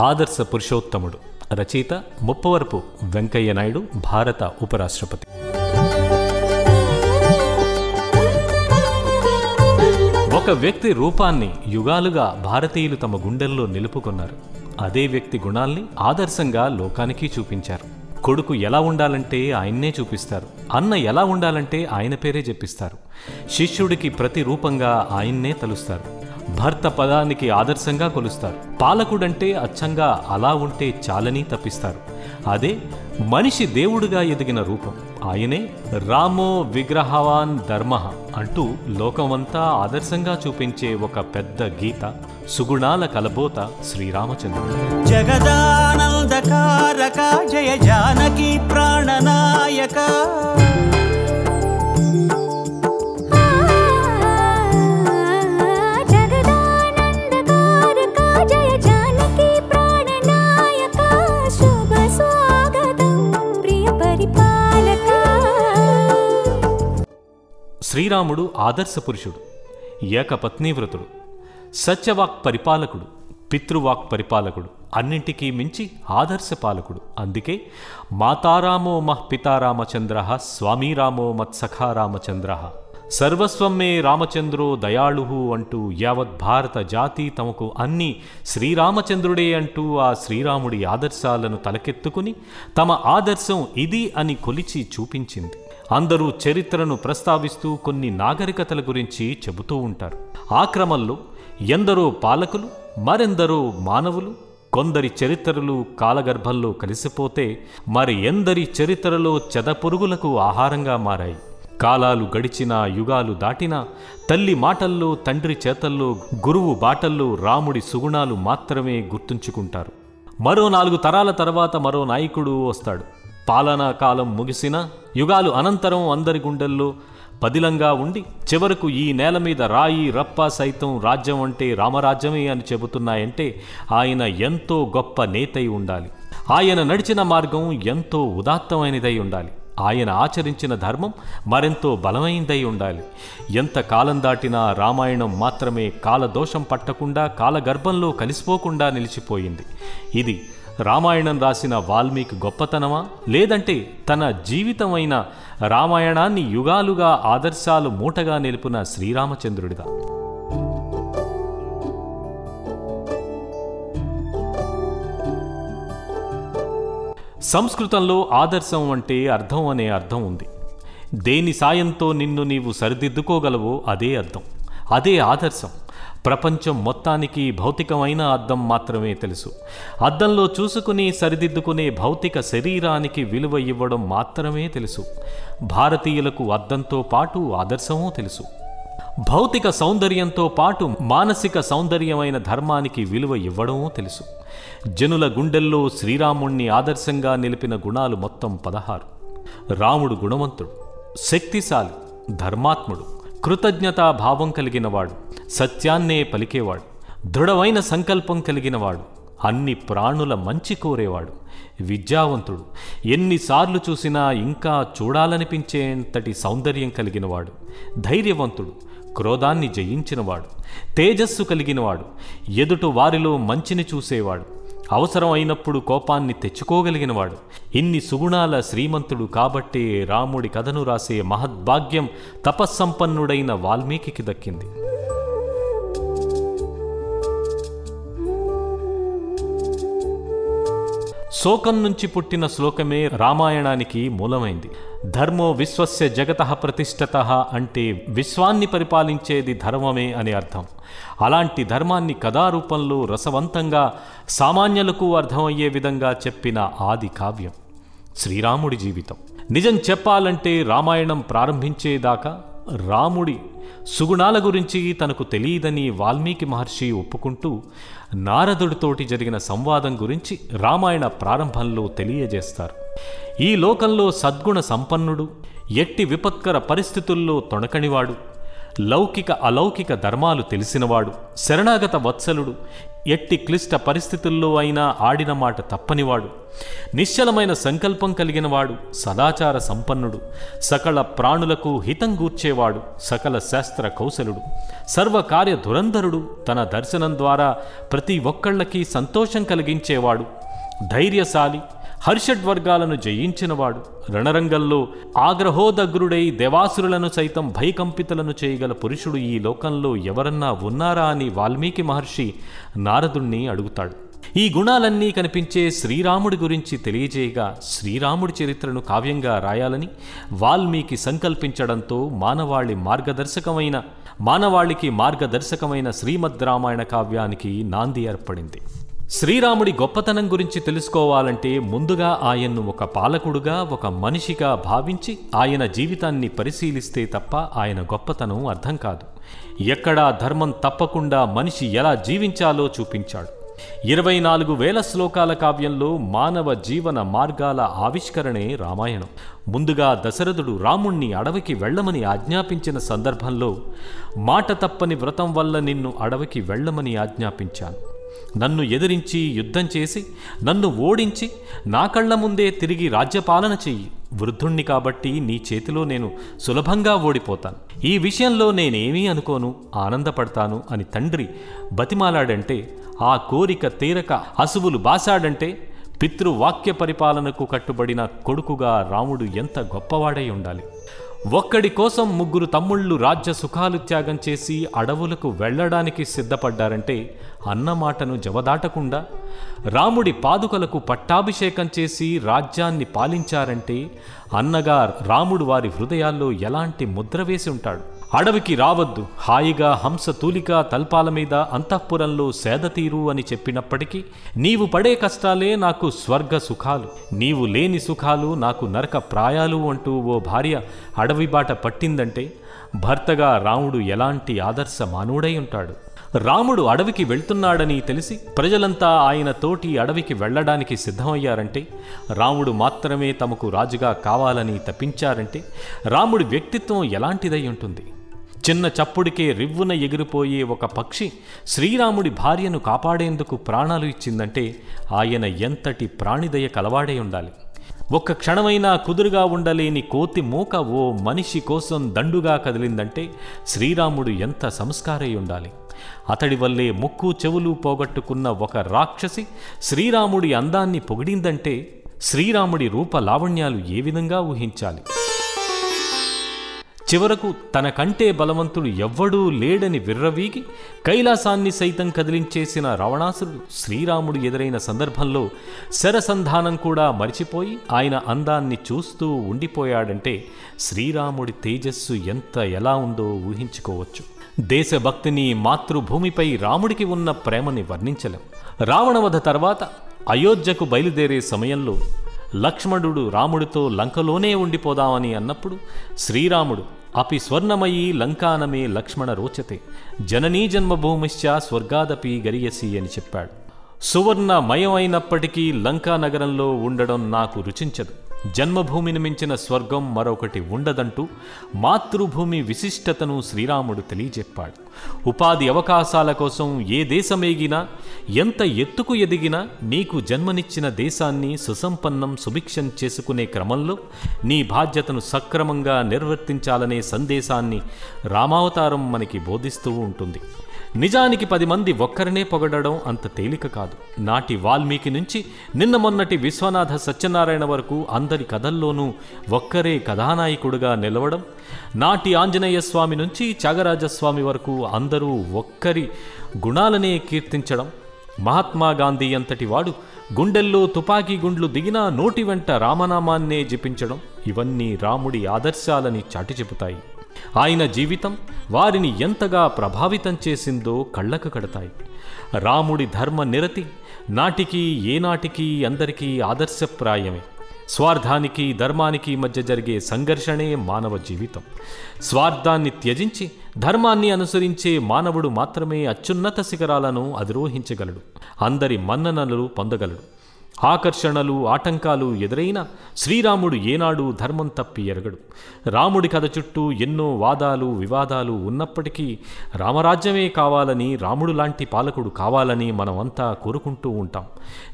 ఆదర్శ పురుషోత్తముడు. రచయిత ముప్పవరపు వెంకయ్య నాయుడు భారత ఉపరాష్ట్రపతి. ఒక వ్యక్తి రూపాన్ని యుగాలుగా భారతీయులు తమ గుండెల్లో నిలుపుకున్నారు. అదే వ్యక్తి గుణాల్ని ఆదర్శంగా లోకానికి చూపించారు. కొడుకు ఎలా ఉండాలంటే ఆయన్నే చూపిస్తారు. అన్న ఎలా ఉండాలంటే ఆయన పేరే చెప్పిస్తారు. శిష్యుడికి ప్రతి రూపంగా ఆయన్నే తలుస్తారు. భర్త పదానికి ఆదర్శంగా కొలుస్తారు. పాలకుడంటే అచ్చంగా అలా ఉంటే చాలని తప్పిస్తారు. అదే మనిషి దేవుడిగా ఎదిగిన రూపం. ఆయనే రామో విగ్రహవాన్ ధర్మ అంటూ లోకమంతా ఆదర్శంగా చూపించే ఒక పెద్ద గీత సుగుణాల కలబోత శ్రీరామచంద్రుడు. జగదానందకారక జయ జానకి ప్రాణనాయక. శ్రీరాముడు ఆదర్శ పురుషుడు ఏకపత్నీవ్రతుడు సత్యవాక్ పరిపాలకుడు పితృవాక్ పరిపాలకుడు అన్నింటికీ మించి ఆదర్శ పాలకుడు. అందుకే మాతారామో మహ్ పితారామచంద్ర స్వామీరామో రామో రామచంద్ర సర్వస్వం మే రామచంద్రో దయాళు అంటూ యావత్ భారత జాతి తమకు అన్ని శ్రీరామచంద్రుడే అంటూ ఆ శ్రీరాముడి ఆదర్శాలను తలకెత్తుకుని తమ ఆదర్శం ఇది అని కొలిచి చూపించింది. అందరూ చరిత్రను ప్రస్తావిస్తూ కొన్ని నాగరికతల గురించి చెబుతూ ఉంటారు. ఆ క్రమంలో ఎందరో పాలకులు మరెందరో మానవులు కొందరి చరిత్రలు కాలగర్భంలో కలిసిపోతే మరి ఎందరి చరిత్రలో చెదపురుగులకు ఆహారంగా మారాయి. కాలాలు గడిచినా యుగాలు దాటినా తల్లి మాటల్లో తండ్రి చేతల్లో గురువు బాటల్లో రాముడి సుగుణాలు మాత్రమే గుర్తుంచుకుంటారు. మరో నాలుగు తరాల తర్వాత మరో నాయకుడు వస్తాడు. పాలనా కాలం ముగిసిన యుగాలు అనంతరం అందరి గుండెల్లో పదిలంగా ఉండి చివరకు ఈ నేల మీద రాయి రప్ప సైతం రాజ్యం అంటే రామరాజ్యమే అని చెబుతున్నాయంటే ఆయన ఎంతో గొప్ప నేతై ఉండాలి. ఆయన నడిచిన మార్గం ఎంతో ఉదాత్తమైనదై ఉండాలి. ఆయన ఆచరించిన ధర్మం మరెంతో బలమైందై ఉండాలి. ఎంత కాలం దాటినా రామాయణం మాత్రమే కాలదోషం పట్టకుండా కాలగర్భంలో కలిసిపోకుండా నిలిచిపోయింది. ఇది రామాయణం రాసిన వాల్మీకి గొప్పతనమా? లేదంటే తన జీవితమైన రామాయణాన్ని యుగాలుగా ఆదర్శాలు మూటగా నిలిపిన శ్రీరామచంద్రుడిదా? సంస్కృతంలో ఆదర్శం అంటే అర్థం అనే అర్థం ఉంది. దేని సాయంతో నిన్ను నీవు సరిదిద్దుకోగలవో అదే అర్థం. అదే ఆదర్శం. ప్రపంచం మొత్తానికి భౌతికమైన అద్దం మాత్రమే తెలుసు. అద్దంలో చూసుకుని సరిదిద్దుకునే భౌతిక శరీరానికి విలువ ఇవ్వడం మాత్రమే తెలుసు. భారతీయులకు అద్దంతో పాటు ఆదర్శమూ తెలుసు. భౌతిక సౌందర్యంతో పాటు మానసిక సౌందర్యమైన ధర్మానికి విలువ ఇవ్వడమూ తెలుసు. జనుల గుండెల్లో శ్రీరాముణ్ణి ఆదర్శంగా నిలిపిన గుణాలు మొత్తం పదహారు. రాముడు గుణవంతుడు శక్తిశాలి ధర్మాత్ముడు. కృతజ్ఞతా భావం కలిగినవాడు సత్యాన్నే పలికేవాడు దృఢమైన సంకల్పం కలిగినవాడు అన్ని ప్రాణుల మంచి కోరేవాడు విద్యావంతుడు. ఎన్నిసార్లు చూసినా ఇంకా చూడాలనిపించేంతటి సౌందర్యం కలిగినవాడు ధైర్యవంతుడు క్రోధాన్ని జయించినవాడు తేజస్సు కలిగినవాడు ఎదుటి వారిలో మంచిని చూసేవాడు. అవసరం అయినప్పుడు కోపాన్ని తెచ్చుకోగలిగినవాడు. ఇన్ని సుగుణాల శ్రీమంతుడు కాబట్టే రాముడి కథను రాసే మహద్భాగ్యం తపస్సంపన్నుడైన వాల్మీకి దక్కింది. శోకం నుంచి పుట్టిన శ్లోకమే రామాయణానికి మూలమైంది. ధర్మో విశ్వస్య జగత ప్రతిష్టత అంటే విశ్వాన్ని పరిపాలించేది ధర్మమే అని అర్థం. అలాంటి ధర్మాన్ని కథారూపంలో రసవంతంగా సామాన్యులకు అర్థమయ్యే విధంగా చెప్పిన ఆది కావ్యం. శ్రీరాముడి జీవితం. నిజం చెప్పాలంటే రామాయణం ప్రారంభించేదాకా రాముడి సుగుణాల గురించి తనకు తెలియదని వాల్మీకి మహర్షి ఒప్పుకుంటూ నారదుడితోటి జరిగిన సంవాదం గురించి రామాయణ ప్రారంభంలో తెలియజేస్తారు. ఈ లోకంలో సద్గుణ సంపన్నుడు ఎట్టి విపత్కర పరిస్థితుల్లో తొణకనివాడు లౌకిక అలౌకిక ధర్మాలు తెలిసినవాడు శరణాగత వత్సలుడు ఎట్టి క్లిష్ట పరిస్థితుల్లో అయినా ఆడిన మాట తప్పనివాడు. నిశ్చలమైన సంకల్పం కలిగినవాడు సదాచార సంపన్నుడు. సకల ప్రాణులకు హితం గూర్చేవాడు సకల శాస్త్ర కౌశలుడు. సర్వకార్య దురంధరుడు తన దర్శనం ద్వారా ప్రతి ఒక్కళ్ళకి సంతోషం కలిగించేవాడు. ధైర్యశాలి హర్షడ్వర్గాలను జయించినవాడు. రణరంగంలో ఆగ్రహోదగ్రుడై దేవాసురులను సైతం భయకంపితులను చేయగల పురుషుడు ఈ లోకంలో ఎవరన్నా ఉన్నారా అని వాల్మీకి మహర్షి నారదుణ్ణి అడుగుతాడు. ఈ గుణాలన్నీ కనిపించే శ్రీరాముడి గురించి తెలియజేయగా శ్రీరాముడి చరిత్రను కావ్యంగా రాయాలని వాల్మీకి సంకల్పించడంతో మానవాళి మార్గదర్శకమైన మానవాళికి మార్గదర్శకమైన శ్రీమద్ రామాయణ కావ్యానికి నాంది ఏర్పడింది. శ్రీరాముడి గొప్పతనం గురించి తెలుసుకోవాలంటే ముందుగా ఆయన్ను ఒక పాలకుడుగా ఒక మనిషిగా భావించి ఆయన జీవితాన్ని పరిశీలిస్తే తప్ప ఆయన గొప్పతనం అర్థం కాదు. ఎక్కడా ధర్మం తప్పకుండా మనిషి ఎలా జీవించాలో చూపించాడు. ఇరవై నాలుగు వేల శ్లోకాల కావ్యంలో మానవ జీవన మార్గాల ఆవిష్కరణే రామాయణం. ముందుగా దశరథుడు రాముణ్ణి అడవికి వెళ్ళమని ఆజ్ఞాపించిన సందర్భంలో మాట తప్పని వ్రతం వల్ల నిన్ను అడవికి వెళ్ళమని ఆజ్ఞాపించాను. నన్ను ఎదిరించి యుద్ధం చేసి నన్ను ఓడించి నా కళ్ళ ముందే తిరిగి రాజ్యపాలన చెయ్యి. వృద్ధుణ్ణి కాబట్టి నీ చేతిలో నేను సులభంగా ఓడిపోతాను. ఈ విషయంలో నేనేమీ అనుకోను ఆనందపడతాను అని తండ్రి బతిమాలాడంటే ఆ కోరిక తీరక అసువులు బాసాడంటే పితృవాక్య పరిపాలనకు కట్టుబడిన కొడుకుగా రాముడు ఎంత గొప్పవాడై ఉండాలి? ఒక్కడి కోసం ముగ్గురు తమ్ముళ్ళు రాజ్య సుఖాలు త్యాగం చేసి అడవులకు వెళ్ళడానికి సిద్ధపడ్డారంటే అన్నమాటను జవదాటకుండా రాముడి పాదుకలకు పట్టాభిషేకం చేసి రాజ్యాన్ని పాలించారంటే అన్నగా రాముడు వారి హృదయాల్లో ఎలాంటి ముద్ర వేసి ఉంటాడు? అడవికి రావద్దు. హాయిగా హంస తూలిక తల్పాల మీద అంతఃపురంలో సేదతీరు అని చెప్పినప్పటికీ నీవు పడే కష్టాలే నాకు స్వర్గ సుఖాలు. నీవు లేని సుఖాలు నాకు నరక ప్రాయాలు అంటూ ఓ భార్య అడవి బాట పట్టిందంటే భర్తగా రాముడు ఎలాంటి ఆదర్శ మానవుడై ఉంటాడు? రాముడు అడవికి వెళ్తున్నాడని తెలిసి ప్రజలంతా ఆయన తోటి అడవికి వెళ్ళడానికి సిద్ధమయ్యారంటే రాముడు మాత్రమే తమకు రాజుగా కావాలని తప్పించారంటే రాముడి వ్యక్తిత్వం ఎలాంటిదై ఉంటుంది? చిన్న చప్పుడికే రివ్వున ఎగిరిపోయే ఒక పక్షి శ్రీరాముడి భార్యను కాపాడేందుకు ప్రాణాలు ఇచ్చిందంటే ఆయన ఎంతటి ప్రాణిదయ కలవాడై ఉండాలి. ఒక్క క్షణమైనా కుదురుగా ఉండలేని కోతి మూక ఓ మనిషి కోసం దండుగా కదిలిందంటే శ్రీరాముడు ఎంత సంస్కారై ఉండాలి. అతడి వల్లే ముక్కు చెవులు పోగొట్టుకున్న ఒక రాక్షసి శ్రీరాముడి అందాన్ని పొగిడిందంటే శ్రీరాముడి రూప లావణ్యాలు ఏ విధంగా ఊహించాలి? చివరకు తన కంటే బలవంతుడు ఎవ్వడూ లేడని విర్రవీగి కైలాసాన్ని సైతం కదిలించేసిన రావణాసురుడు శ్రీరాముడు ఎదురైన సందర్భంలో శరసంధానం కూడా మరిచిపోయి ఆయన అందాన్ని చూస్తూ ఉండిపోయాడంటే శ్రీరాముడి తేజస్సు ఎంత ఎలా ఉందో ఊహించుకోవచ్చు. దేశభక్తిని మాతృభూమిపై రాముడికి ఉన్న ప్రేమని వర్ణించలేం. రావణవధ తర్వాత అయోధ్యకు బయలుదేరే సమయంలో లక్ష్మణుడు రాముడితో లంకలోనే ఉండిపోదామని అన్నప్పుడు శ్రీరాముడు అపి స్వర్ణమయీ లంకానమే లక్ష్మణ రోచతే. జననీ జన్మభూమిశ్చ స్వర్గాదపి గరియసి అని చెప్పాడు. సువర్ణమయమైనప్పటికీ లంకా నగరంలో ఉండడం నాకు రుచించదు. జన్మభూమిని మించిన స్వర్గం మరొకటి ఉండదంటూ మాతృభూమి విశిష్టతను శ్రీరాముడు తెలియజెప్పాడు. ఉపాధి అవకాశాల కోసం ఏ దేశమేగినా ఎంత ఎత్తుకు ఎదిగినా నీకు జన్మనిచ్చిన దేశాన్ని సుసంపన్నం సుభిక్షం చేసుకునే క్రమంలో నీ బాధ్యతను సక్రమంగా నిర్వర్తించాలనే సందేశాన్ని రామావతారం మనకి బోధిస్తూ ఉంటుంది. నిజానికి పది మంది ఒక్కరినే పొగడడం అంత తేలిక కాదు. నాటి వాల్మీకి నుంచి నిన్న మొన్నటి విశ్వనాథ సత్యనారాయణ వరకు అందరి కథల్లోనూ ఒక్కరే కథానాయకుడుగా నిలవడం నాటి ఆంజనేయ స్వామి నుంచి త్యాగరాజస్వామి వరకు అందరూ ఒక్కరి గుణాలనే కీర్తించడం మహాత్మా గాంధీ అంతటి వాడు గుండెల్లో తుపాకీ గుండ్లు దిగినా నోటి వెంట రామనామాన్నే జపించడం ఇవన్నీ రాముడి ఆదర్శాలని చాటి చెబుతాయి. ఆయన జీవితం వారిని ఎంతగా ప్రభావితం చేసిందో కళ్ళకు కడతాయి. రాముడి ధర్మ నిరతి నాటికి ఏనాటికి అందరికీ ఆదర్శప్రాయమే. స్వార్థానికి ధర్మానికి మధ్య జరిగే సంఘర్షణే మానవ జీవితం. స్వార్థాన్ని త్యజించి ధర్మాన్ని అనుసరించే మానవుడు మాత్రమే అత్యున్నత శిఖరాలను అధిరోహించగలడు. అందరి మన్ననలు పొందగలడు. ఆకర్షణలు ఆటంకాలు ఎదురైనా శ్రీరాముడు ఏనాడు ధర్మం తప్పి ఎరగడు. రాముడి కథ చుట్టూ ఎన్నో వాదాలు వివాదాలు ఉన్నప్పటికీ రామరాజ్యమే కావాలని రాముడు లాంటి పాలకుడు కావాలని మనమంతా కోరుకుంటూ ఉంటాం.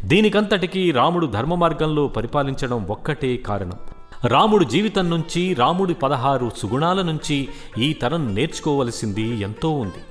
దీనికంతటికీ రాముడు ధర్మ మార్గంలో పరిపాలించడం ఒక్కటే కారణం. రాముడు జీవితం నుంచి రాముడి పదహారు సుగుణాల నుంచి ఈ తరం నేర్చుకోవలసింది ఎంతో ఉంది.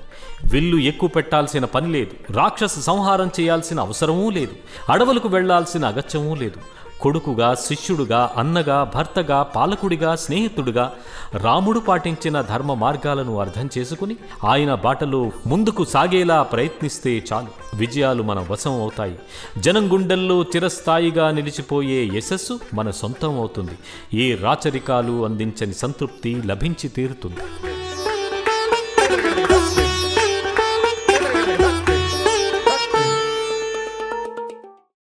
విల్లు ఎక్కువ పెట్టాల్సిన పని లేదు. రాక్షస సంహారం చేయాల్సిన అవసరమూ లేదు. అడవులకు వెళ్ళాల్సిన అగత్యమూ లేదు. కొడుకుగా శిష్యుడుగా అన్నగా భర్తగా పాలకుడిగా స్నేహితుడిగా రాముడు పాటించిన ధర్మ మార్గాలను అర్థం చేసుకుని ఆయన బాటలో ముందుకు సాగేలా ప్రయత్నిస్తే చాలు. విజయాలు మన వశం అవుతాయి. జనం గుండెల్లో చిరస్థాయిగా నిలిచిపోయే యశస్సు మన సొంతం అవుతుంది. ఏ రాచరికాలు అందించని సంతృప్తి లభించి తీరుతుంది.